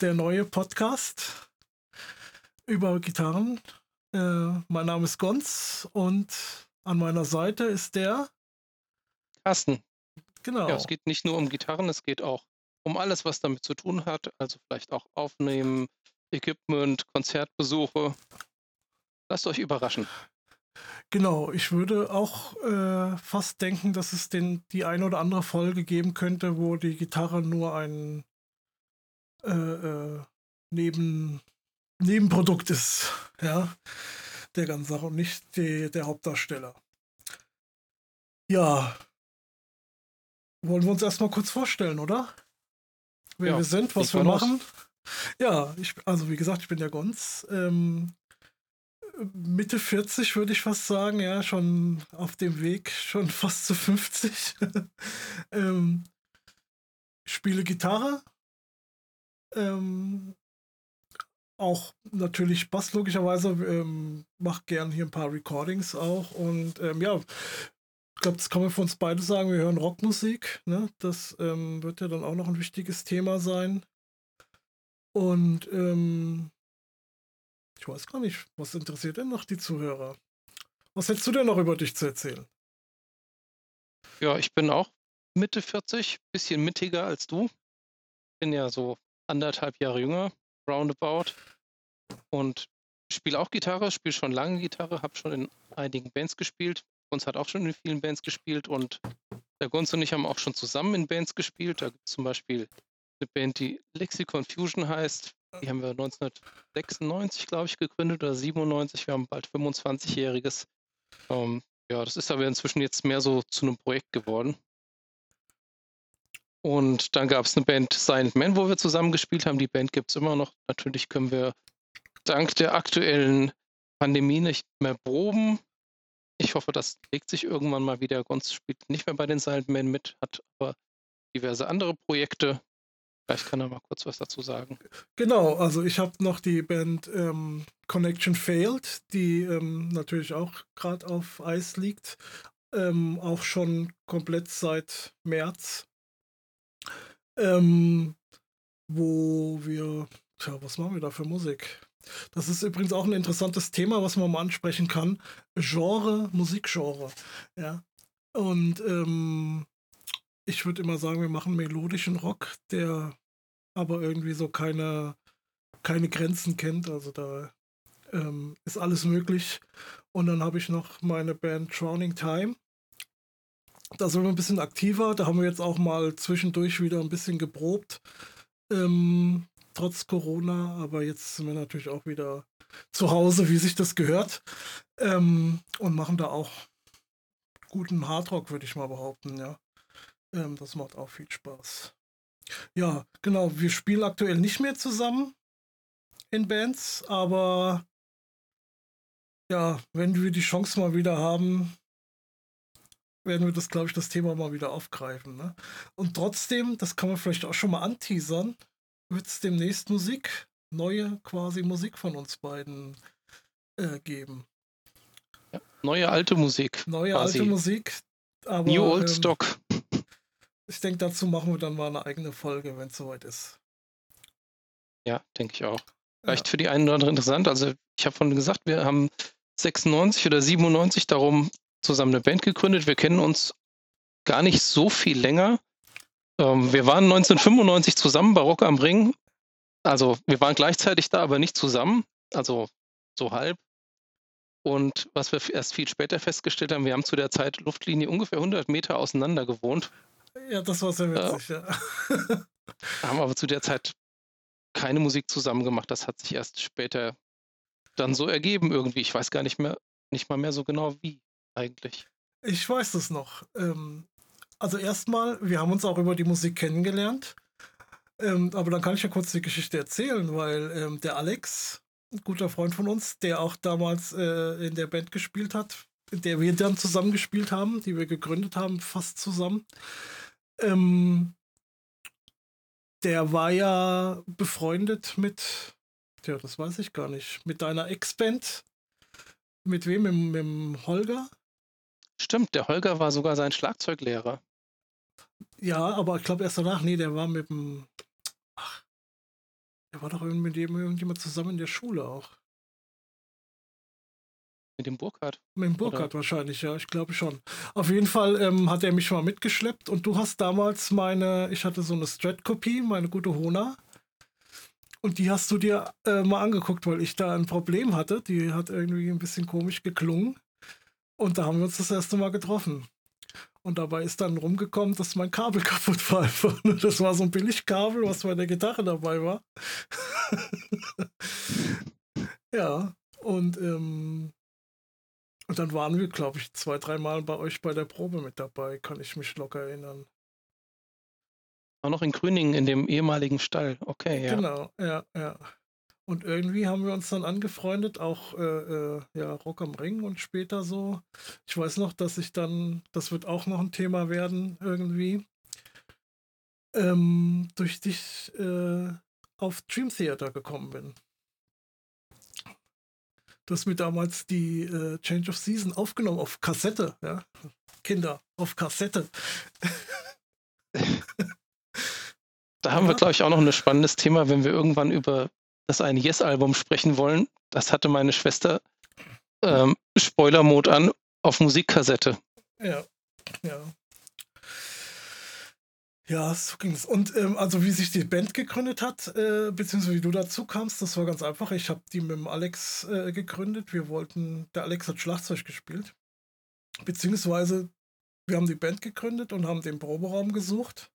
der neue Podcast über Gitarren. Äh, mein Name ist Gonz und an meiner Seite ist der Carsten. Genau. Ja, es geht nicht nur um Gitarren, es geht auch um alles, was damit zu tun hat. Also vielleicht auch Aufnehmen, Equipment, Konzertbesuche. Lasst euch überraschen. Genau, ich würde auch äh, fast denken, dass es den, die eine oder andere Folge geben könnte, wo die Gitarre nur ein äh, äh, Neben, Nebenprodukt ist, ja, der ganzen Sache und nicht die, der Hauptdarsteller. Ja, wollen wir uns erstmal kurz vorstellen, oder? Wer Ja, wir sind, was wir mal los. machen. Ja, ich, also wie gesagt, ich bin der Gonz. Ähm, Mitte 40 würde ich fast sagen, ja, schon auf dem Weg, schon fast zu 50. ähm, spiele Gitarre. Ähm, auch natürlich Bass logischerweise, ähm, mache gern hier ein paar Recordings auch und ähm, ja, ich glaube, das kann man für uns beide sagen, wir hören Rockmusik, ne? Das ähm, wird ja dann auch noch ein wichtiges Thema sein. Und ähm, ich weiß gar nicht, was interessiert denn noch die Zuhörer? Was hättest du denn noch über dich zu erzählen? Ja, ich bin auch Mitte 40, bisschen mittiger als du. Bin ja so anderthalb Jahre jünger, roundabout. Und spiele auch Gitarre, spiele schon lange Gitarre, habe schon in einigen Bands gespielt. Gunz hat auch schon in vielen Bands gespielt und der Gunz und ich haben auch schon zusammen in Bands gespielt. Da gibt es zum Beispiel eine Band, die Lexicon Fusion heißt. Die haben wir 1996, glaube ich, gegründet oder 97. Wir haben bald 25-jähriges. Ähm, ja, das ist aber inzwischen jetzt mehr so zu einem Projekt geworden. Und dann gab es eine Band Silent Man, wo wir zusammen gespielt haben. Die Band gibt es immer noch. Natürlich können wir dank der aktuellen Pandemie nicht mehr proben. Ich hoffe, das legt sich irgendwann mal wieder. Gonz spielt nicht mehr bei den Silent Men mit, hat aber diverse andere Projekte. Vielleicht kann er mal kurz was dazu sagen. Genau, also ich habe noch die Band ähm, Connection Failed, die ähm, natürlich auch gerade auf Eis liegt. Ähm, auch schon komplett seit März. Ähm, wo wir, tja, was machen wir da für Musik? Das ist übrigens auch ein interessantes Thema, was man mal ansprechen kann. Genre, Musikgenre. Ja. Und ähm, ich würde immer sagen, wir machen melodischen Rock, der aber irgendwie so keine, keine Grenzen kennt. Also da ähm, ist alles möglich. Und dann habe ich noch meine Band Drowning Time. Da sind wir ein bisschen aktiver. Da haben wir jetzt auch mal zwischendurch wieder ein bisschen geprobt. Ähm, trotz Corona. Aber jetzt sind wir natürlich auch wieder zu Hause, wie sich das gehört. Ähm, und machen da auch guten Hardrock, würde ich mal behaupten, ja. Ähm, das macht auch viel Spaß. Ja, genau. Wir spielen aktuell nicht mehr zusammen in Bands, aber ja, wenn wir die Chance mal wieder haben, werden wir das, glaube ich, das Thema mal wieder aufgreifen. Ne? Und trotzdem, das kann man vielleicht auch schon mal anteasern, wird es demnächst Musik, neue quasi Musik von uns beiden äh, geben. Neue alte Musik. Neue quasi. alte Musik. Aber, New Old ähm, Stock. Ich denke, dazu machen wir dann mal eine eigene Folge, wenn es soweit ist. Ja, denke ich auch. Ja. Vielleicht für die einen oder anderen interessant. Also ich habe von gesagt, wir haben 96 oder 97 darum zusammen eine Band gegründet. Wir kennen uns gar nicht so viel länger. Ähm, wir waren 1995 zusammen bei Rock am Ring. Also wir waren gleichzeitig da, aber nicht zusammen. Also so halb. Und was wir erst viel später festgestellt haben, wir haben zu der Zeit Luftlinie ungefähr 100 Meter auseinander gewohnt, Ja, das war sehr witzig, ja. haben aber zu der Zeit keine Musik zusammen gemacht. Das hat sich erst später dann so ergeben irgendwie. Ich weiß gar nicht mehr, nicht mal mehr so genau wie eigentlich. Ich weiß das noch. Ähm, also erstmal, wir haben uns auch über die Musik kennengelernt. Ähm, aber dann kann ich ja kurz die Geschichte erzählen, weil ähm, der Alex, ein guter Freund von uns, der auch damals äh, in der Band gespielt hat, in der wir dann zusammen gespielt haben, die wir gegründet haben, fast zusammen, ähm, der war ja befreundet mit, ja, das weiß ich gar nicht, mit deiner Ex-Band. Mit wem? Mit, mit Holger? Stimmt, der Holger war sogar sein Schlagzeuglehrer. Ja, aber ich glaube erst danach, nee, der war mit dem. Ach, Er war doch mit dem irgendjemand zusammen in der Schule auch. Mit dem Burkhardt? Mit dem Burkhardt wahrscheinlich, ja, ich glaube schon. Auf jeden Fall ähm, hat er mich mal mitgeschleppt und du hast damals meine, ich hatte so eine Strat-Kopie, meine gute Hona. Und die hast du dir äh, mal angeguckt, weil ich da ein Problem hatte. Die hat irgendwie ein bisschen komisch geklungen. Und da haben wir uns das erste Mal getroffen. Und dabei ist dann rumgekommen, dass mein Kabel kaputt war. Das war so ein Billigkabel, was bei der Gitarre dabei war. ja, und ähm, und dann waren wir, glaube ich, zwei, dreimal bei euch bei der Probe mit dabei, kann ich mich locker erinnern. Auch noch in Grüningen in dem ehemaligen Stall. Okay, ja. Genau, ja, ja. Und irgendwie haben wir uns dann angefreundet, auch äh, äh, ja, Rock am Ring und später so. Ich weiß noch, dass ich dann, das wird auch noch ein Thema werden, irgendwie, ähm, durch dich äh, auf Dream Theater gekommen bin. Du hast mir damals die äh, Change of Season aufgenommen auf Kassette, ja. Kinder, auf Kassette. Da haben ja. wir, glaube ich, auch noch ein spannendes Thema, wenn wir irgendwann über das eine Yes-Album sprechen wollen. Das hatte meine Schwester ähm, Spoiler-Mode an auf Musikkassette. Ja, ja. Ja, so ging es. Und ähm, also wie sich die Band gegründet hat, äh, beziehungsweise wie du dazu kamst, das war ganz einfach. Ich habe die mit dem Alex äh, gegründet. Wir wollten, der Alex hat Schlagzeug gespielt. Beziehungsweise wir haben die Band gegründet und haben den Proberaum gesucht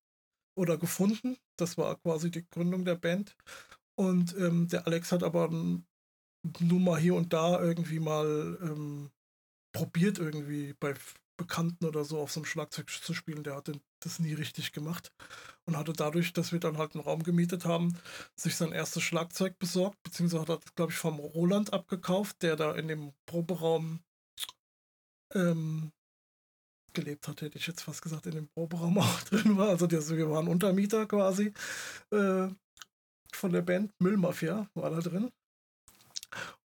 oder gefunden. Das war quasi die Gründung der Band. Und ähm, der Alex hat aber nur mal hier und da irgendwie mal ähm, probiert, irgendwie bei Bekannten oder so auf so einem Schlagzeug zu spielen. Der hatte das nie richtig gemacht und hatte dadurch, dass wir dann halt einen Raum gemietet haben, sich sein erstes Schlagzeug besorgt, beziehungsweise hat er, glaube ich, vom Roland abgekauft, der da in dem Proberaum ähm, gelebt hat, hätte ich jetzt fast gesagt, in dem Proberaum auch drin war. Also der, wir waren Untermieter quasi äh, von der Band Müllmafia war da drin.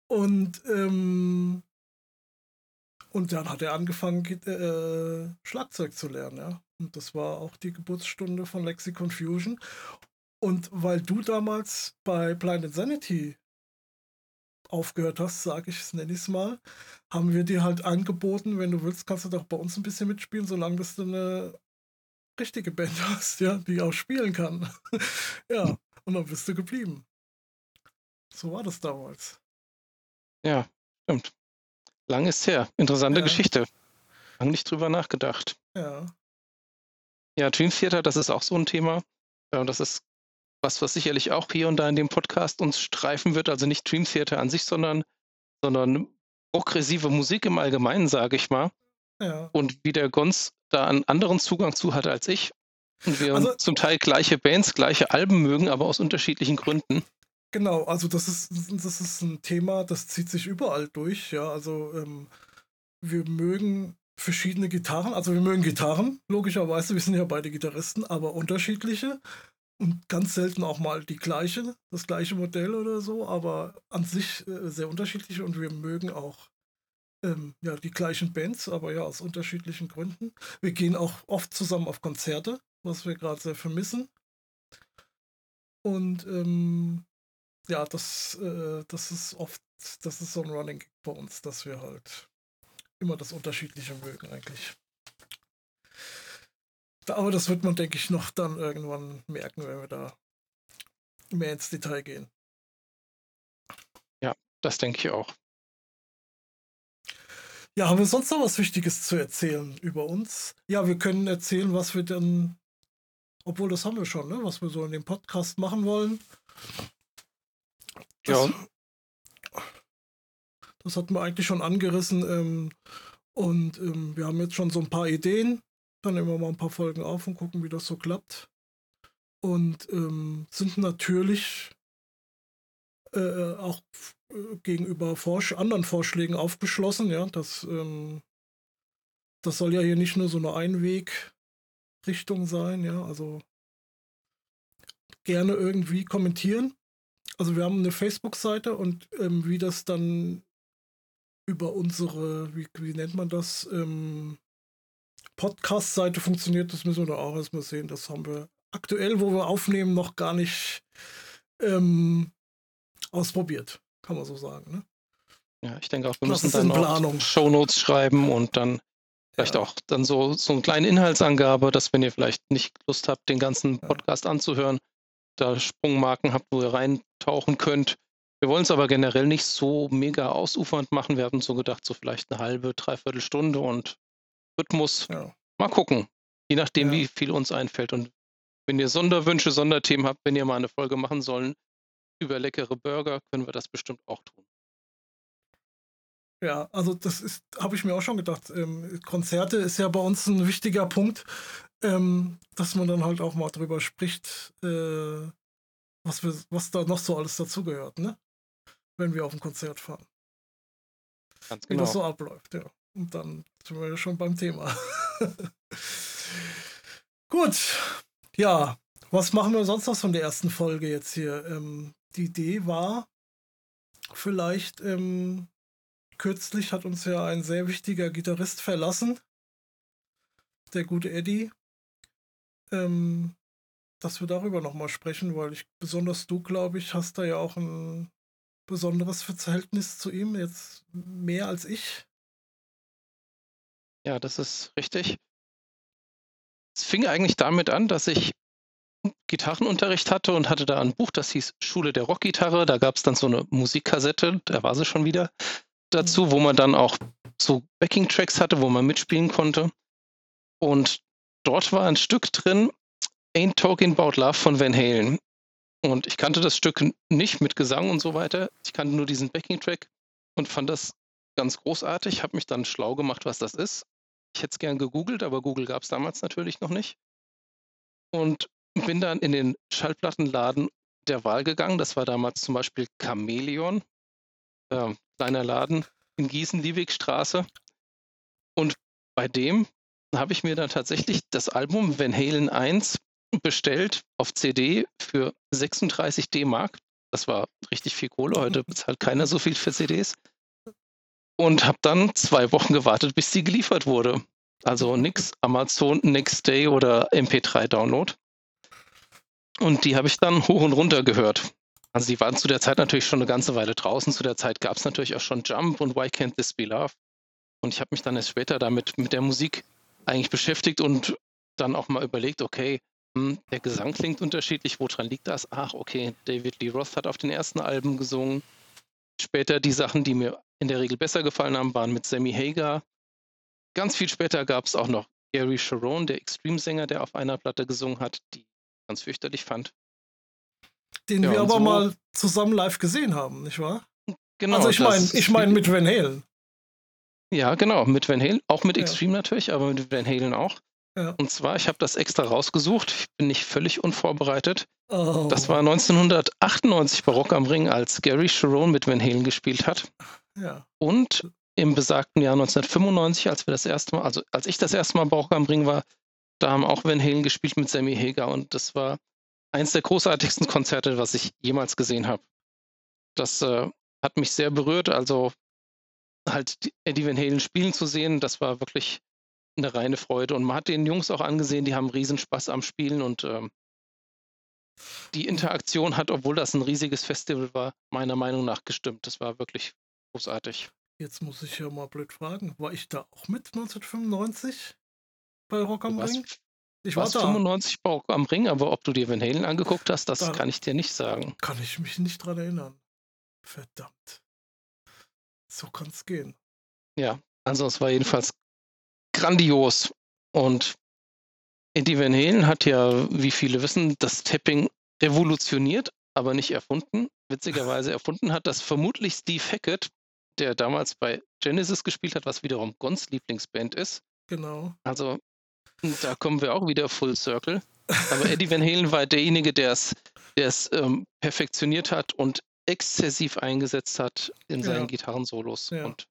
Und ähm, und dann hat er angefangen, äh, Schlagzeug zu lernen, ja. Und das war auch die Geburtsstunde von Lexicon Fusion. Und weil du damals bei Blind Insanity aufgehört hast, sage ich es, nenne ich es mal, haben wir dir halt angeboten, wenn du willst, kannst du doch bei uns ein bisschen mitspielen, solange du eine richtige Band hast, ja, die auch spielen kann. ja, und dann bist du geblieben. So war das damals. Ja, stimmt. Lang ist her. Interessante ja. Geschichte. Lang nicht drüber nachgedacht. Ja. Ja, Dream Theater, das ist auch so ein Thema. Ja, das ist was, was sicherlich auch hier und da in dem Podcast uns streifen wird. Also nicht Dream Theater an sich, sondern, sondern progressive Musik im Allgemeinen, sage ich mal. Ja. Und wie der Gons da einen anderen Zugang zu hat als ich. Wir also, zum Teil gleiche Bands, gleiche Alben mögen, aber aus unterschiedlichen Gründen. Genau, also das ist, das ist ein Thema, das zieht sich überall durch, ja. Also ähm, wir mögen verschiedene Gitarren, also wir mögen Gitarren, logischerweise, wir sind ja beide Gitarristen, aber unterschiedliche und ganz selten auch mal die gleiche, das gleiche Modell oder so, aber an sich äh, sehr unterschiedliche und wir mögen auch ähm, ja, die gleichen Bands, aber ja, aus unterschiedlichen Gründen. Wir gehen auch oft zusammen auf Konzerte, was wir gerade sehr vermissen. Und ähm, ja, das, äh, das ist oft, das ist so ein Running bei uns, dass wir halt immer das Unterschiedliche mögen eigentlich. Aber das wird man, denke ich, noch dann irgendwann merken, wenn wir da mehr ins Detail gehen. Ja, das denke ich auch. Ja, haben wir sonst noch was Wichtiges zu erzählen über uns? Ja, wir können erzählen, was wir dann, obwohl das haben wir schon, ne? was wir so in dem Podcast machen wollen. Das, ja. Das hatten wir eigentlich schon angerissen. Ähm, und ähm, wir haben jetzt schon so ein paar Ideen. Dann nehmen wir mal ein paar Folgen auf und gucken, wie das so klappt. Und ähm, sind natürlich äh, auch äh, gegenüber Vorsch anderen Vorschlägen aufgeschlossen. Ja, das, ähm, das soll ja hier nicht nur so eine Einwegrichtung sein. Ja, also gerne irgendwie kommentieren also wir haben eine Facebook-Seite und ähm, wie das dann über unsere, wie, wie nennt man das, ähm, Podcast-Seite funktioniert, das müssen wir da auch erstmal sehen. Das haben wir aktuell, wo wir aufnehmen, noch gar nicht ähm, ausprobiert, kann man so sagen. Ne? Ja, ich denke auch, wir Das müssen dann Planung. auch Shownotes schreiben und dann vielleicht Ja. auch dann so, so eine kleine Inhaltsangabe, dass wenn ihr vielleicht nicht Lust habt, den ganzen. Podcast anzuhören, da Sprungmarken habt, wo ihr reintauchen könnt. Wir wollen es aber generell nicht so mega ausufernd machen. Wir hatten so gedacht, so vielleicht eine halbe, dreiviertel Stunde und Rhythmus. Ja. Mal gucken. Je nachdem, Ja. wie viel uns einfällt. Und wenn ihr Sonderwünsche, Sonderthemen habt, wenn ihr mal eine Folge machen sollen über leckere Burger, können wir das bestimmt auch tun. Ja, also das ist, habe ich mir auch schon gedacht. Ähm, Konzerte ist ja bei uns ein wichtiger Punkt, ähm, dass man dann halt auch mal drüber spricht, äh, was, wir, was da noch so alles dazugehört, ne? Wenn wir auf ein Konzert fahren. Ganz Wie genau. das so abläuft, ja. Und dann sind wir ja schon beim Thema. Gut, ja, was machen wir sonst noch von der ersten Folge jetzt hier? Ähm, die Idee war, vielleicht ähm, kürzlich hat uns ja ein sehr wichtiger Gitarrist verlassen, der gute Eddie, ähm, dass wir darüber nochmal sprechen, weil ich, besonders du, glaube ich, hast da ja auch ein besonderes Verhältnis zu ihm, jetzt mehr als ich. Ja, das ist richtig. Es fing eigentlich damit an, dass ich Gitarrenunterricht hatte und hatte da ein Buch, das hieß Schule der Rockgitarre. Da gab es dann so eine Musikkassette, da war sie schon wieder dazu, wo man dann auch so Backing-Tracks hatte, wo man mitspielen konnte. Und dort war ein Stück drin, Ain't Talking About Love von Van Halen. Und ich kannte das Stück nicht mit Gesang und so weiter. Ich kannte nur diesen Backing-Track und fand das ganz großartig. Habe mich dann schlau gemacht, was das ist. Ich hätte es gern gegoogelt, aber Google gab es damals natürlich noch nicht. Und bin dann in den Schallplattenladen der Wahl gegangen. Das war damals zum Beispiel Chamäleon, äh, kleiner Laden in Gießen, Liebigstraße. Und bei dem habe ich mir dann tatsächlich das Album Van Halen 1 bestellt auf CD für 36 D-Mark. Das war richtig viel Kohle. Heute bezahlt keiner so viel für CDs. Und habe dann zwei Wochen gewartet, bis sie geliefert wurde. Also nix Amazon Next Day oder MP3-Download. Und die habe ich dann hoch und runter gehört. Also die waren zu der Zeit natürlich schon eine ganze Weile draußen. Zu der Zeit gab es natürlich auch schon Jump und Why Can't This Be Love. Und ich habe mich dann erst später damit mit der Musik eigentlich beschäftigt und dann auch mal überlegt, okay, hm, der Gesang klingt unterschiedlich, woran liegt das? Ach, okay, David Lee Roth hat auf den ersten Alben gesungen. Später die Sachen, die mir in der Regel besser gefallen haben, waren mit Sammy Hagar. Ganz viel später gab es auch noch Gary Sharon, der Extreme-Sänger, der auf einer Platte gesungen hat, die ich ganz fürchterlich fand. Den Ja, wir aber so- mal zusammen live gesehen haben, nicht wahr? Genau. also ich meine, ich meine mit Van Halen. Ja, genau, mit Van Halen, auch mit Ja. Extreme natürlich, aber mit Van Halen auch. Ja. Und zwar, ich habe das extra rausgesucht, ich bin nicht völlig unvorbereitet. Oh, Das war 1998 bei Rock am Ring, als Gary Sharon mit Van Halen gespielt hat. ja. Und im besagten Jahr 1995, als wir das erste Mal, also als ich das erste Mal bei Rock am Ring war, da haben auch Van Halen gespielt mit Sammy Hagar und das war eins der großartigsten Konzerte, was ich jemals gesehen habe. Das äh, hat mich sehr berührt, also halt die- Eddie Van Halen spielen zu sehen, das war wirklich eine reine Freude und man hat den Jungs auch angesehen, die haben riesen Spaß am Spielen und ähm, die Interaktion hat, obwohl das ein riesiges Festival war, meiner Meinung nach gestimmt. Das war wirklich großartig. Jetzt muss ich ja mal blöd fragen. War ich da auch mit 1995 bei Rock am Ring? Ich war warst da. 95 bei Rock am Ring, aber ob du dir Van Halen angeguckt hast, das Da- kann ich dir nicht sagen. Kann ich mich nicht dran erinnern. Verdammt. So kann es gehen. Ja, also es war jedenfalls grandios. Und Eddie Van Halen hat ja, wie viele wissen, das Tapping revolutioniert, aber nicht erfunden. Witzigerweise erfunden hat das vermutlich Steve Hackett, der damals bei Genesis gespielt hat, was wiederum Gons Lieblingsband ist. Genau. Also da kommen wir auch wieder full circle. Aber Eddie Van Halen war derjenige, der es ähm, perfektioniert hat und exzessiv eingesetzt hat in seinen Ja. Gitarrensolos. Ja. Und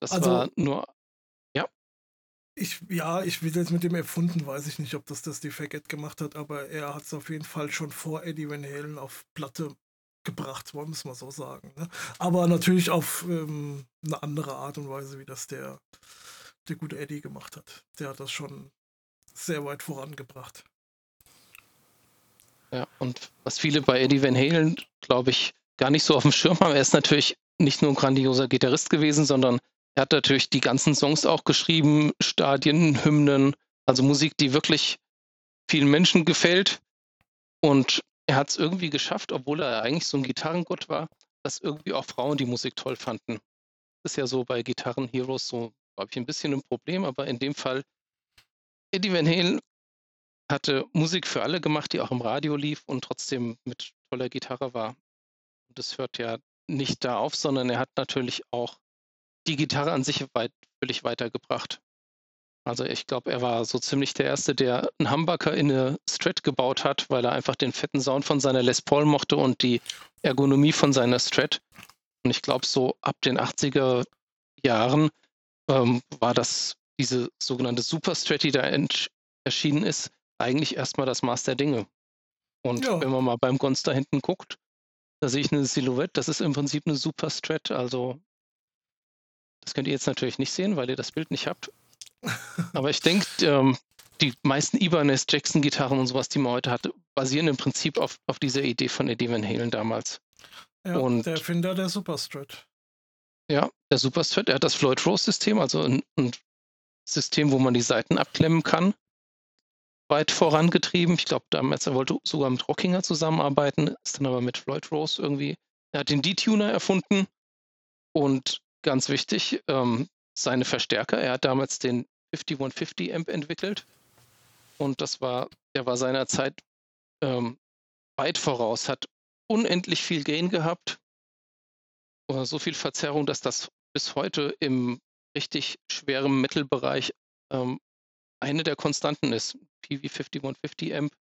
das Also- war nur Ich, ja, ich will jetzt mit dem erfunden, weiß ich nicht, ob das das die Faget gemacht hat, aber er hat es auf jeden Fall schon vor Eddie Van Halen auf Platte gebracht, wollen wir es mal so sagen. Ne? Aber natürlich auf ähm, eine andere Art und Weise, wie das der, der gute Eddie gemacht hat. Der hat das schon sehr weit vorangebracht. Ja, und was viele bei Eddie Van Halen, glaube ich, gar nicht so auf dem Schirm haben, er ist natürlich nicht nur ein grandioser Gitarrist gewesen, sondern er hat natürlich die ganzen Songs auch geschrieben, Stadien, Hymnen, also Musik, die wirklich vielen Menschen gefällt. Und er hat es irgendwie geschafft, obwohl er eigentlich so ein Gitarrengott war, dass irgendwie auch Frauen die Musik toll fanden. Ist ja so bei Gitarren Heroes so, glaube ich, ein bisschen ein Problem, aber in dem Fall, Eddie Van Halen hatte Musik für alle gemacht, die auch im Radio lief und trotzdem mit toller Gitarre war. Und das hört ja nicht da auf, sondern er hat natürlich auch die Gitarre an sich weit, völlig weitergebracht. Also ich glaube, er war so ziemlich der Erste, der einen Humbucker in eine Strat gebaut hat, weil er einfach den fetten Sound von seiner Les Paul mochte und die Ergonomie von seiner Strat. Und ich glaube, so ab den 80er Jahren ähm, war das diese sogenannte Super Strat, die da erschienen ist, eigentlich erstmal das Maß der Dinge. Und ja. wenn man mal beim Gons da hinten guckt, da sehe ich eine Silhouette, das ist im Prinzip eine Super Strat, also das könnt ihr jetzt natürlich nicht sehen, weil ihr das Bild nicht habt. Aber ich denke, ähm, die meisten Ibanez Jackson Gitarren und sowas, die man heute hat, basieren im Prinzip auf, auf dieser Idee von Eddie Van Halen damals. Ja, und der Erfinder der Superstrat. Ja, der Superstrat, er hat das Floyd Rose System, also ein, ein System, wo man die Seiten abklemmen kann, weit vorangetrieben. Ich glaube, damals er wollte sogar mit Rockinger zusammenarbeiten, ist dann aber mit Floyd Rose irgendwie. Er hat den D-Tuner erfunden und ganz wichtig, ähm, seine Verstärker. Er hat damals den 5150 Amp entwickelt und das war, der war seiner ähm, weit voraus, hat unendlich viel Gain gehabt, so viel Verzerrung, dass das bis heute im richtig schweren Metal-Bereich ähm, eine der Konstanten ist. PV 5150 Amp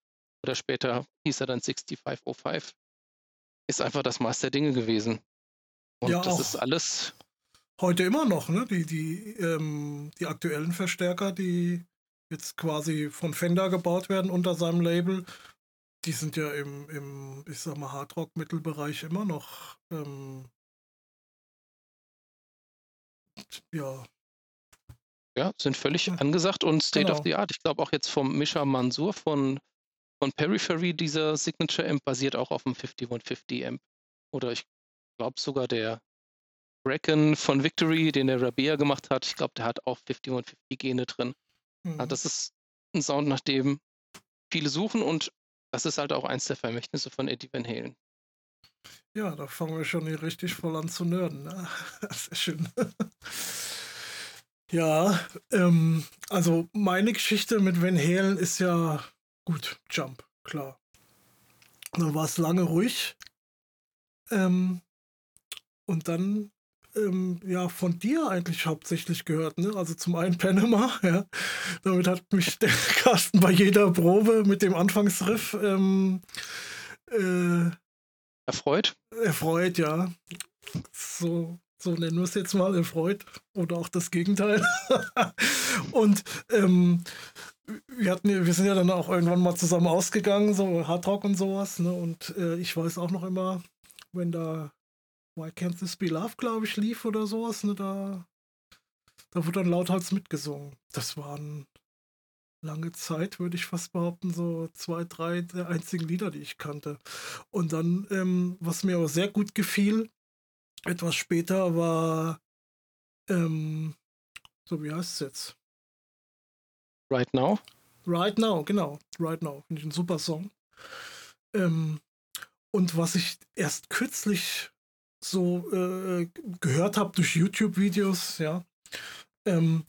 oder später hieß er dann 6505 ist einfach das Maß der Dinge gewesen. Und ja, das ist alles heute immer noch, ne? Die, die, ähm, die aktuellen Verstärker, die jetzt quasi von Fender gebaut werden unter seinem Label, die sind ja im, im ich sag mal, Hardrock-Mittelbereich immer noch, ähm, ja. Ja, sind völlig ja. angesagt und State genau. of the Art. Ich glaube auch jetzt vom Misha Mansour von, von Periphery, dieser Signature Amp basiert auch auf dem 5150 Amp. Oder ich glaube sogar der Bracken von Victory, den der Rabea gemacht hat, ich glaube, der hat auch 5150 Gene drin. Mhm. Also das ist ein Sound, nach dem viele suchen und das ist halt auch eins der Vermächtnisse von Eddie Van Halen. Ja, da fangen wir schon hier richtig voll an zu nörden. Ne? Sehr schön. ja, ähm, also meine Geschichte mit Van Halen ist ja gut, Jump, klar. Dann war es lange ruhig. Ähm, und dann ähm, ja von dir eigentlich hauptsächlich gehört. Ne? Also zum einen Panama, ja. Damit hat mich der Carsten bei jeder Probe mit dem Anfangsriff ähm, äh, erfreut. Erfreut, ja. So, so nennen wir es jetzt mal, erfreut. Oder auch das Gegenteil. und ähm, wir, hatten, wir sind ja dann auch irgendwann mal zusammen ausgegangen, so Hardrock und sowas. Ne? Und äh, ich weiß auch noch immer, wenn da Why Can't This Be Love, glaube ich, lief oder sowas. Ne? Da, da wurde dann lauthals mitgesungen. Das waren lange Zeit, würde ich fast behaupten, so zwei, drei der einzigen Lieder, die ich kannte. Und dann, ähm, was mir aber sehr gut gefiel, etwas später war, ähm, so wie heißt es jetzt? Right Now? Right Now, genau. Right Now. Finde ich ein super Song. Ähm, und was ich erst kürzlich so äh, gehört habe durch YouTube-Videos, ja, ähm,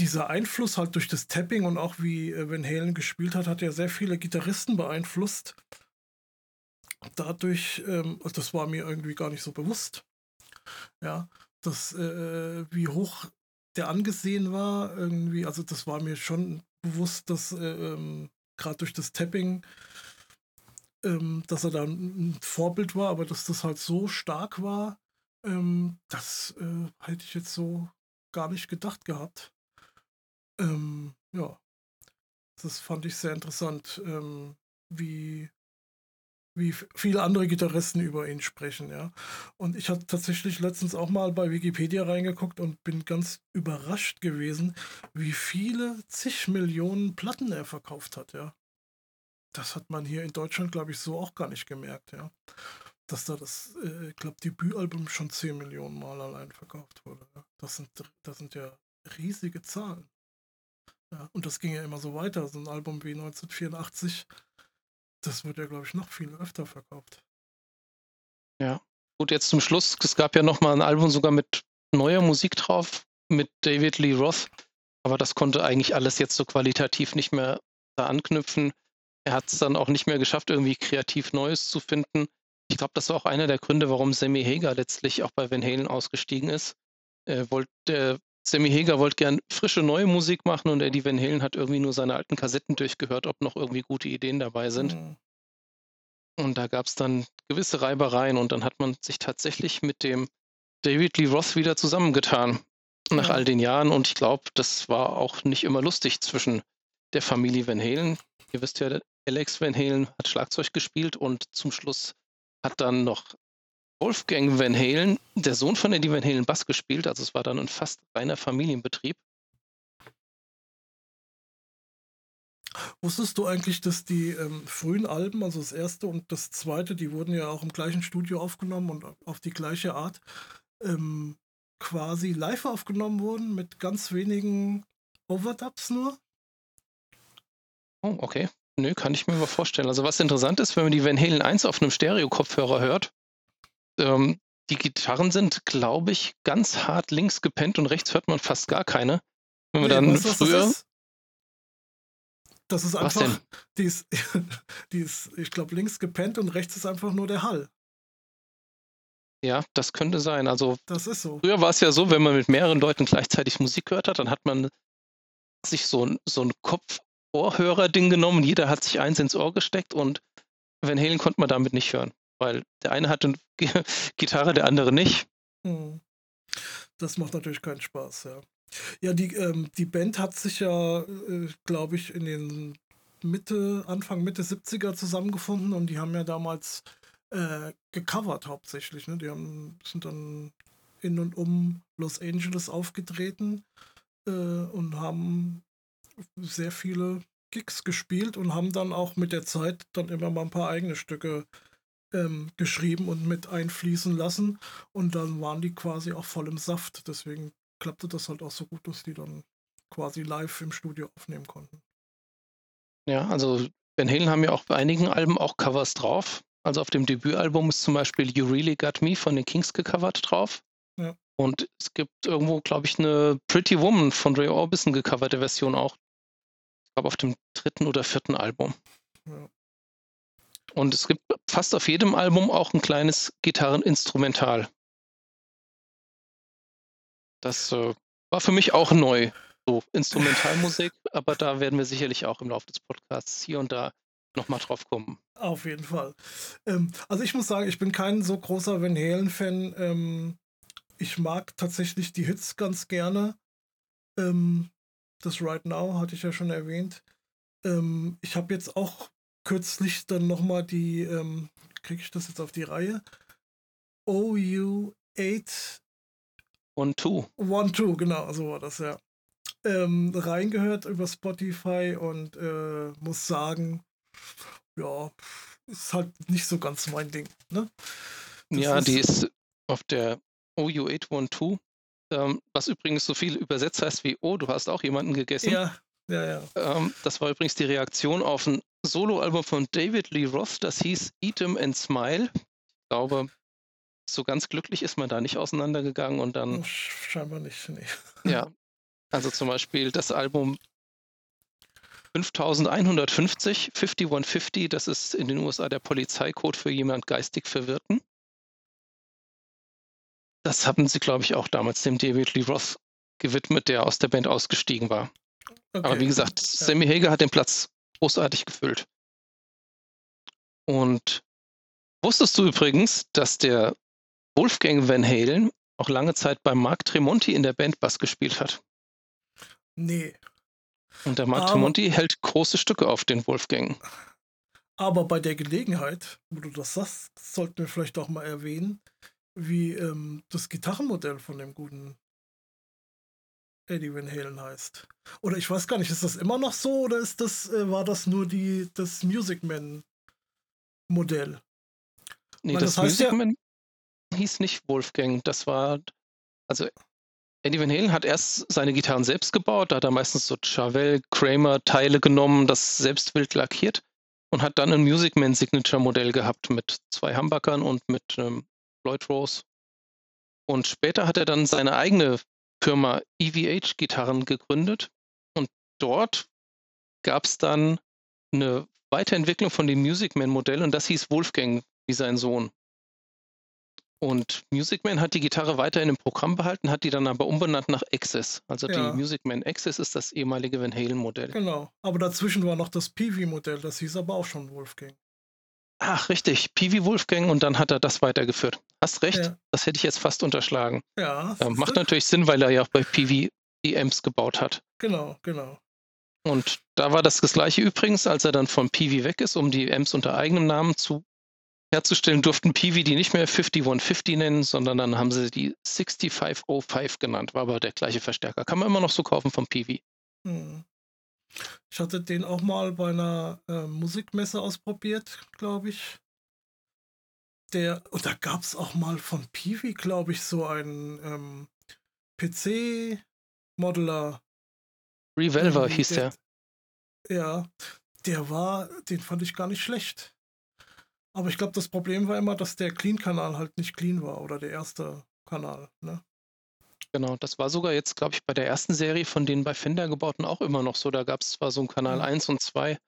dieser Einfluss halt durch das Tapping und auch wie äh, Van Halen gespielt hat, hat ja sehr viele Gitarristen beeinflusst. Dadurch, ähm, also das war mir irgendwie gar nicht so bewusst. Ja, dass, äh, wie hoch der angesehen war, irgendwie, also das war mir schon bewusst, dass äh, ähm, gerade durch das Tapping ähm, dass er da ein Vorbild war, aber dass das halt so stark war, ähm, das äh, hätte ich jetzt so gar nicht gedacht gehabt. Ähm, ja, das fand ich sehr interessant, ähm, wie, wie viele andere Gitarristen über ihn sprechen, ja. Und ich hatte tatsächlich letztens auch mal bei Wikipedia reingeguckt und bin ganz überrascht gewesen, wie viele zig Millionen Platten er verkauft hat, ja. das hat man hier in Deutschland, glaube ich, so auch gar nicht gemerkt, ja. Dass da das, äh, ich glaube, Debütalbum schon 10 Millionen Mal allein verkauft wurde. Ja. Das, sind, das sind ja riesige Zahlen. Ja, und das ging ja immer so weiter. So ein Album wie 1984, das wird ja, glaube ich, noch viel öfter verkauft. Ja. Gut, jetzt zum Schluss, es gab ja nochmal ein Album sogar mit neuer Musik drauf, mit David Lee Roth, aber das konnte eigentlich alles jetzt so qualitativ nicht mehr da anknüpfen. Er hat es dann auch nicht mehr geschafft, irgendwie kreativ Neues zu finden. Ich glaube, das war auch einer der Gründe, warum Sammy Hager letztlich auch bei Van Halen ausgestiegen ist. Er wollte, Sammy Hager wollte gern frische neue Musik machen und Eddie Van Halen hat irgendwie nur seine alten Kassetten durchgehört, ob noch irgendwie gute Ideen dabei sind. Mhm. Und da gab es dann gewisse Reibereien und dann hat man sich tatsächlich mit dem David Lee Roth wieder zusammengetan nach ja. all den Jahren. Und ich glaube, das war auch nicht immer lustig zwischen der Familie Van Halen. Ihr wisst ja, Alex Van Halen hat Schlagzeug gespielt und zum Schluss hat dann noch Wolfgang Van Halen, der Sohn von Eddie Van Halen, Bass gespielt. Also es war dann ein fast reiner Familienbetrieb. Wusstest du eigentlich, dass die ähm, frühen Alben, also das erste und das zweite, die wurden ja auch im gleichen Studio aufgenommen und auf die gleiche Art, ähm, quasi live aufgenommen wurden mit ganz wenigen Overdubs nur? Oh, okay. Nö, kann ich mir mal vorstellen. Also was interessant ist, wenn man die Van Halen 1 auf einem Stereo-Kopfhörer hört, ähm, die Gitarren sind, glaube ich, ganz hart links gepennt und rechts hört man fast gar keine. Wenn man nee, dann früher. Das ist einfach, die ist, die ist, ich glaube, links gepennt und rechts ist einfach nur der Hall. Ja, das könnte sein. Also das ist so. Früher war es ja so, wenn man mit mehreren Leuten gleichzeitig Musik gehört hat, dann hat man sich so, so ein Kopf-Ohrhörer-Ding genommen. Jeder hat sich eins ins Ohr gesteckt und Van Halen konnte man damit nicht hören, weil der eine hatte Gitarre, der andere nicht. Hm. Das macht natürlich keinen Spaß, ja. Ja, die, ähm, die Band hat sich ja, äh, glaube ich, in den Mitte, Anfang, Mitte 70er zusammengefunden und die haben ja damals äh, gecovert hauptsächlich. Ne? Die haben, sind dann in und um Los Angeles aufgetreten äh, und haben sehr viele Gigs gespielt und haben dann auch mit der Zeit dann immer mal ein paar eigene Stücke ähm, geschrieben und mit einfließen lassen. Und dann waren die quasi auch voll im Saft. Deswegen klappte das halt auch so gut, dass die dann quasi live im Studio aufnehmen konnten. Ja, also Van Halen haben ja auch bei einigen Alben auch Covers drauf. Also auf dem Debütalbum ist zum Beispiel You Really Got Me von den Kings gecovert drauf. Ja. Und es gibt irgendwo, glaube ich, eine Pretty Woman von Ray Orbison gecoverte Version auch. Ich glaube auf dem dritten oder vierten Album. Ja. Und es gibt fast auf jedem Album auch ein kleines Gitarreninstrumental. Das äh, war für mich auch neu, so Instrumentalmusik, aber da werden wir sicherlich auch im Laufe des Podcasts hier und da nochmal drauf kommen. Auf jeden Fall. Ähm, also ich muss sagen, ich bin kein so großer Van Halen-Fan. Ähm, ich mag tatsächlich die Hits ganz gerne. Ähm, das Right Now hatte ich ja schon erwähnt. Ähm, ich habe jetzt auch kürzlich dann nochmal die, ähm, kriege ich das jetzt auf die Reihe? OU8 One Two. One Two, genau, so war das ja. Ähm, reingehört über Spotify und äh, muss sagen, ja, ist halt nicht so ganz mein Ding. Ne? ja, ist, die ist auf der OU812, ähm, was übrigens so viel übersetzt heißt wie, oh, du hast auch jemanden gegessen. Ja, ja, ja. Ähm, das war übrigens die Reaktion auf ein Soloalbum von David Lee Roth, das hieß Eat 'em and Smile. Ich glaube, so ganz glücklich ist man da nicht auseinandergegangen und dann. Scheinbar nicht, nee. Ja. Also zum Beispiel das Album 5150, 5150, das ist in den USA der Polizeicode für jemand geistig Verwirrten. Das haben sie, glaube ich, auch damals dem David Lee Roth gewidmet, der aus der Band ausgestiegen war. Okay. Aber wie gesagt, ja. Sammy Hager hat den Platz großartig gefüllt. Und wusstest du übrigens, dass der Wolfgang Van Halen auch lange Zeit bei Mark Tremonti in der Band Bass gespielt hat? Nee, und der Mark Tremonti hält große Stücke auf den Wolfgang. Aber bei der Gelegenheit, wo du das sagst, sollten wir vielleicht auch mal erwähnen, wie ähm, das Gitarrenmodell von dem guten Eddie Van Halen heißt. Oder ich weiß gar nicht, ist das immer noch so oder ist das, äh, war das nur die, das Music Man Modell? Nee, Weil das, das Music ja- Man hieß nicht Wolfgang. Das war, also Eddie Van Halen hat erst seine Gitarren selbst gebaut. Da hat er meistens so Chevelle, Kramer Teile genommen, das selbst wild lackiert und hat dann ein Music Man Signature Modell gehabt mit zwei Humbuckern und mit ähm, Lloyd Rose. Und später hat er dann seine eigene Firma EVH Gitarren gegründet und dort gab es dann eine Weiterentwicklung von dem Music Man Modell und das hieß Wolfgang wie sein Sohn. Und Music Man hat die Gitarre weiterhin im Programm behalten, hat die dann aber umbenannt nach Access. Also Ja. die Music Man Access ist das ehemalige Van Halen Modell. Genau. Aber dazwischen war noch das Peavey-Modell, das hieß aber auch schon Wolfgang. Ach, richtig, Peavy Wolfgang und dann hat er das weitergeführt. Hast recht, Ja. das hätte ich jetzt fast unterschlagen. Ja, Ja, macht natürlich Sinn, weil er ja auch bei Peavy die Amps gebaut hat. Genau, genau. Und da war das das gleiche übrigens, als er dann von Peavy weg ist, um die Amps unter eigenem Namen zu herzustellen, durften Peavy die nicht mehr 5150 nennen, sondern dann haben sie die 6505 genannt. War aber der gleiche Verstärker. Kann man immer noch so kaufen von Peavy. Hm. Ich hatte den auch mal bei einer äh, Musikmesse ausprobiert, glaube ich. Der, und da gab es auch mal von Peavey, glaube ich, so einen ähm, PC-Modeler. Revolver irgendwie, hieß der. Ja, der war, den fand ich gar nicht schlecht. Aber ich glaube, das Problem war immer, dass der Clean-Kanal halt nicht clean war oder der erste Kanal. Ne? Genau, das war sogar jetzt, glaube ich, bei der ersten Serie von den bei Fender gebauten auch immer noch so. Da gab es zwar so einen Kanal Ja. 1 und 2,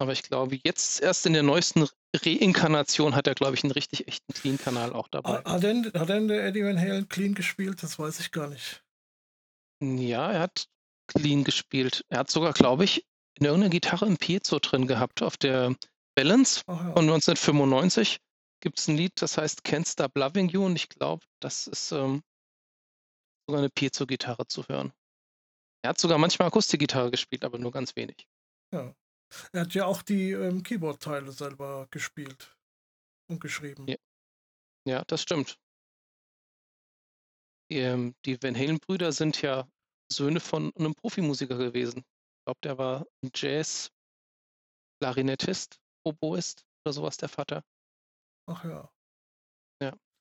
aber ich glaube, jetzt erst in der neuesten Reinkarnation hat er, glaube ich, einen richtig echten Clean-Kanal auch dabei. Hat denn, hat denn der Eddie Van Halen clean gespielt? Das weiß ich gar nicht. Ja, er hat clean gespielt. Er hat sogar, glaube ich, in irgendeiner Gitarre ein Piezo drin gehabt. Auf der Balance Ach ja. von 1995 gibt es ein Lied, das heißt Can't Stop Loving You und ich glaube, das ist ähm, sogar eine Piezo-Gitarre zu hören. Er hat sogar manchmal Akustikgitarre gespielt, aber nur ganz wenig. Er hat ja auch die ähm, Keyboard-Teile selber gespielt und geschrieben. Ja. Ja, das stimmt. Die, ähm, die Van Halen-Brüder sind ja Söhne von einem Profimusiker gewesen. Ich glaube, der war ein Jazz-Klarinettist, Oboist oder sowas, der Vater. Ach ja.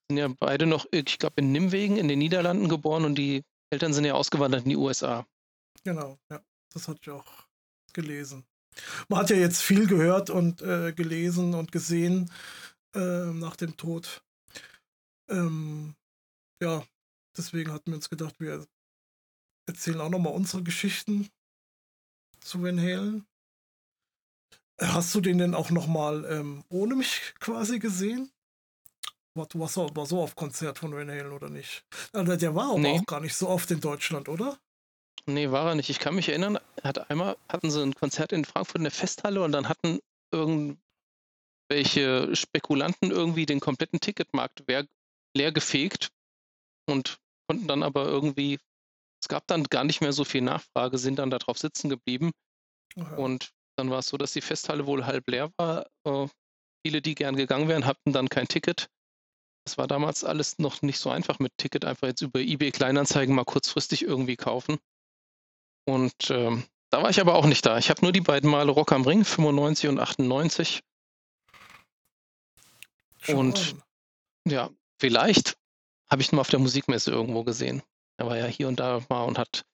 Sind ja beide noch, ich glaube, in Nimwegen in den Niederlanden geboren und die Eltern sind ja ausgewandert in die USA. Genau, ja. Das hatte ich auch gelesen. Man hat ja jetzt viel gehört und äh, gelesen und gesehen äh, nach dem Tod. Ähm, ja, deswegen hatten wir uns gedacht, wir erzählen auch nochmal unsere Geschichten zu Van Halen. Hast du den denn auch nochmal ähm, ohne mich quasi gesehen? Du warst war so auf Konzert von Van Halen oder nicht? Also der war aber Nee. auch gar nicht so oft in Deutschland, oder? Nee, war er nicht. Ich kann mich erinnern, er hat einmal hatten sie ein Konzert in Frankfurt in der Festhalle und dann hatten irgendwelche Spekulanten irgendwie den kompletten Ticketmarkt leer gefegt und konnten dann aber irgendwie, es gab dann gar nicht mehr so viel Nachfrage, sind dann da drauf sitzen geblieben ja. und dann war es so, dass die Festhalle wohl halb leer war. Äh, viele, die gern gegangen wären, hatten dann kein Ticket. Das war damals alles noch nicht so einfach mit Ticket, einfach jetzt über eBay Kleinanzeigen mal kurzfristig irgendwie kaufen. Und ähm, da war ich aber auch nicht da. Ich habe nur die beiden Male Rock am Ring, 95 und 98. und- Schon. Ja, vielleicht habe ich ihn mal auf der Musikmesse irgendwo gesehen. Er war ja hier und da mal und hat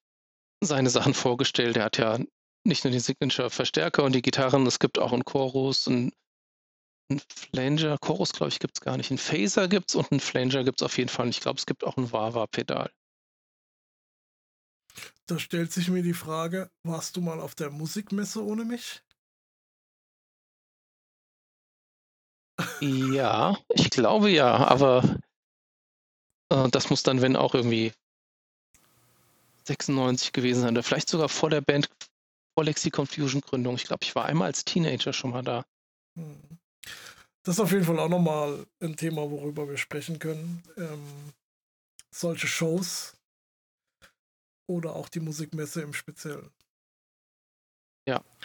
seine Sachen vorgestellt. Er hat ja nicht nur den Signature-Verstärker und die Gitarren, es gibt auch einen Chorus, einen, einen Flanger. Chorus, glaube ich, gibt es gar nicht. Einen Phaser gibt es und einen Flanger gibt es auf jeden Fall. Und ich glaube, es gibt auch ein Wawa-Pedal. Da stellt sich mir die Frage, warst du mal auf der Musikmesse ohne mich? Ja, ich glaube ja, aber äh, das muss dann, wenn auch irgendwie 96 gewesen sein oder vielleicht sogar vor der Band, vor Lexi Confusion Gründung. Ich glaube, ich war einmal als Teenager schon mal da. Hm. Das ist auf jeden Fall auch nochmal ein Thema, worüber wir sprechen können. Ähm, solche Shows oder auch die Musikmesse im Speziellen.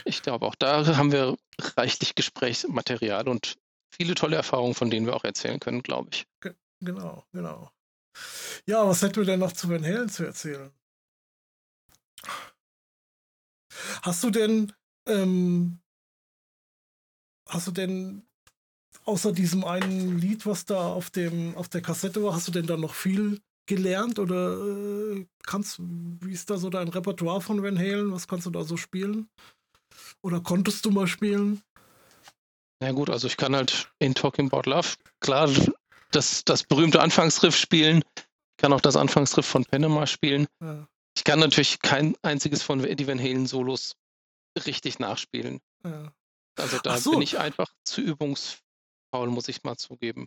Ich glaube auch, da haben wir reichlich Gesprächsmaterial und viele tolle Erfahrungen, von denen wir auch erzählen können, glaube ich. Genau, genau. Ja, was hätten wir denn noch zu Van Halen zu erzählen? Hast du denn, ähm, hast du denn außer diesem einen Lied, was da auf dem auf der Kassette war, hast du denn da noch viel gelernt oder äh, kannst wie ist da so dein Repertoire von Van Halen? Was kannst du da so spielen? Oder konntest du mal spielen? Na gut, also ich kann halt in Talking About Love klar das, das berühmte Anfangsriff spielen. Ich kann auch das Anfangsriff von Panama spielen. Ja. Ich kann natürlich kein einziges von Eddie Van Halen Solos richtig nachspielen. Ja. Also da so. bin ich einfach zu übungsfaul, muss ich mal zugeben.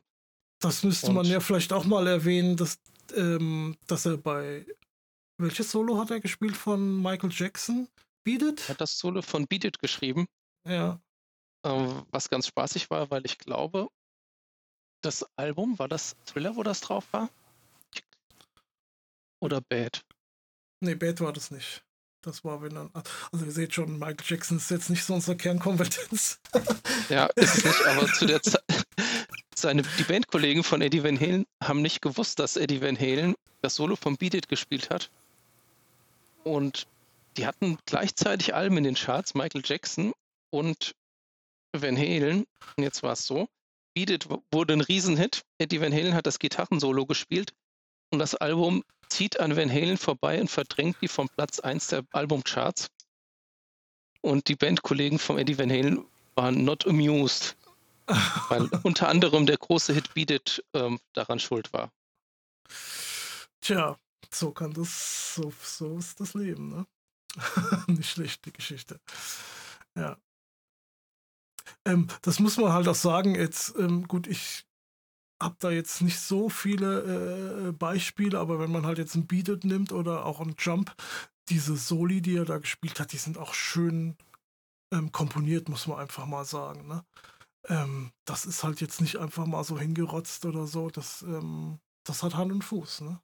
Das müsste Und man ja vielleicht auch mal erwähnen, dass, ähm, dass er bei welches Solo hat er gespielt von Michael Jackson? Beat It? Er hat das Solo von Beat It geschrieben. Ja. Ähm, was ganz spaßig war, weil ich glaube, das Album, war das Thriller, wo das drauf war? Oder Bad? Nee, Bad war das nicht. Das war, wenn dann. Also, ihr seht schon, Michael Jackson ist jetzt nicht so unsere Kernkompetenz. ja, ist es nicht, aber zu der Zeit. Seine, die Bandkollegen von Eddie Van Halen haben nicht gewusst, dass Eddie Van Halen das Solo von Beat It gespielt hat. Und die hatten gleichzeitig Alben in den Charts, Michael Jackson und Van Halen. Und jetzt war es so, Beat It wurde ein Riesenhit. Eddie Van Halen hat das Gitarrensolo gespielt und das Album zieht an Van Halen vorbei und verdrängt die vom Platz 1 der Albumcharts. Und die Bandkollegen von Eddie Van Halen waren not amused, weil unter anderem der große Hit Beat It ähm, daran schuld war. Tja, so kann das, so, so ist das Leben, ne? Nicht schlechte Geschichte. Ja. Ähm, das muss man halt auch sagen. Jetzt, ähm, gut, ich habe da jetzt nicht so viele äh, Beispiele, aber wenn man halt jetzt ein Beat It nimmt oder auch ein Jump, diese Soli, die er da gespielt hat, die sind auch schön ähm, komponiert, muss man einfach mal sagen. Ne? Ähm, das ist halt jetzt nicht einfach mal so hingerotzt oder so. Das, ähm, das hat Hand und Fuß. Ne?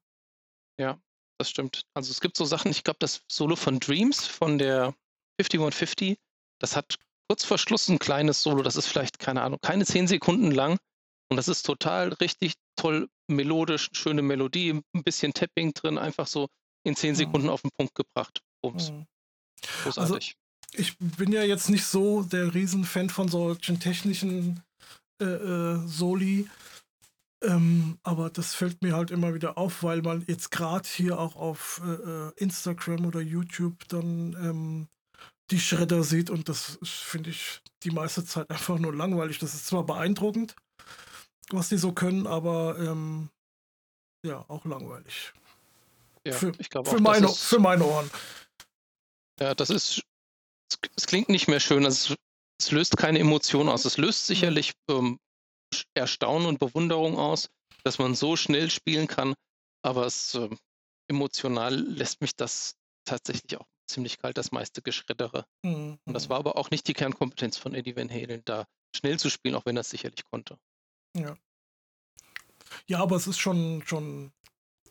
Ja, das stimmt. Also es gibt so Sachen, ich glaube, das Solo von Dreams von der 5150, das hat kurz vor Schluss ein kleines Solo, das ist vielleicht, keine Ahnung, keine zehn Sekunden lang. Und das ist total richtig toll melodisch, schöne Melodie, ein bisschen Tapping drin, einfach so in zehn mhm. Sekunden auf den Punkt gebracht. Bums. Mhm. Großartig. Also, ich bin ja jetzt nicht so der Riesenfan von solchen technischen äh, äh, Soli. Ähm, aber das fällt mir halt immer wieder auf, weil man jetzt gerade hier auch auf äh, äh Instagram oder YouTube dann ähm, die Schredder sieht und das finde ich die meiste Zeit einfach nur langweilig. Das ist zwar beeindruckend, was die so können, aber ähm, ja, auch langweilig. Ja, für, ich glaube für, meine, für meine Ohren. Ja, das ist, es klingt nicht mehr schön, es, es, löst keine Emotion aus. Es löst sicherlich ähm, Erstaunen und Bewunderung aus, dass man so schnell spielen kann, aber es äh, emotional lässt mich das tatsächlich auch ziemlich kalt, das meiste Geschredere. Mhm. Und das mhm. war aber auch nicht die Kernkompetenz von Eddie Van Halen, da schnell zu spielen, auch wenn er es sicherlich konnte. Ja. Ja, aber es ist schon, schon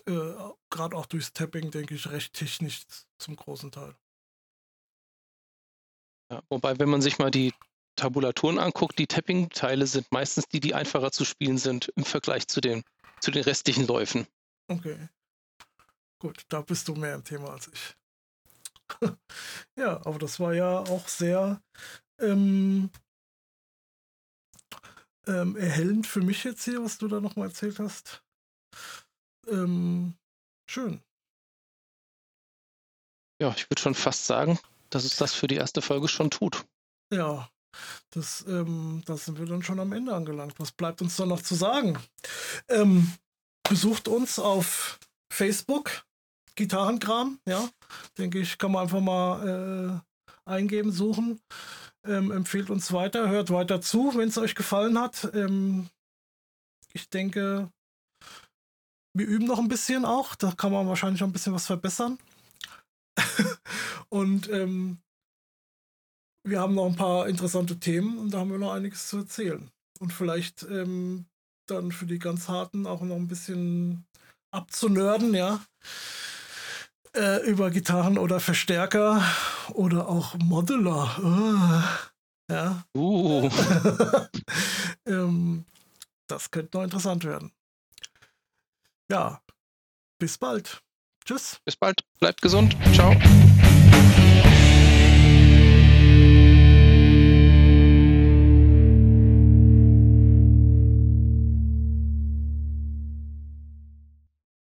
äh, gerade auch durchs Tapping, denke ich, recht technisch zum großen Teil. Ja, wobei, wenn man sich mal die Tabulaturen anguckt, die Tapping-Teile sind meistens die, die einfacher zu spielen sind im Vergleich zu den, zu den restlichen Läufen. Okay. Gut, da bist du mehr im Thema als ich. ja, aber das war ja auch sehr ähm, ähm, erhellend für mich jetzt hier, was du da nochmal erzählt hast. Ähm, schön. Ja, ich würde schon fast sagen, dass es das für die erste Folge schon tut. Ja, das, ähm, da sind wir dann schon am Ende angelangt. Was bleibt uns da noch zu sagen? Ähm, besucht uns auf Facebook, Gitarrenkram, ja. Denke ich, kann man einfach mal äh, eingeben, suchen. Ähm, empfehlt uns weiter, hört weiter zu, wenn es euch gefallen hat. Ähm, ich denke, wir üben noch ein bisschen auch. Da kann man wahrscheinlich noch ein bisschen was verbessern. und ähm, wir haben noch ein paar interessante Themen und da haben wir noch einiges zu erzählen. Und vielleicht ähm, dann für die ganz harten auch noch ein bisschen abzunörden, ja äh, über Gitarren oder Verstärker oder auch Modeler. Uh, ja. Uh. ähm, das könnte noch interessant werden. Ja, bis bald. Tschüss. Bis bald. Bleibt gesund. Ciao.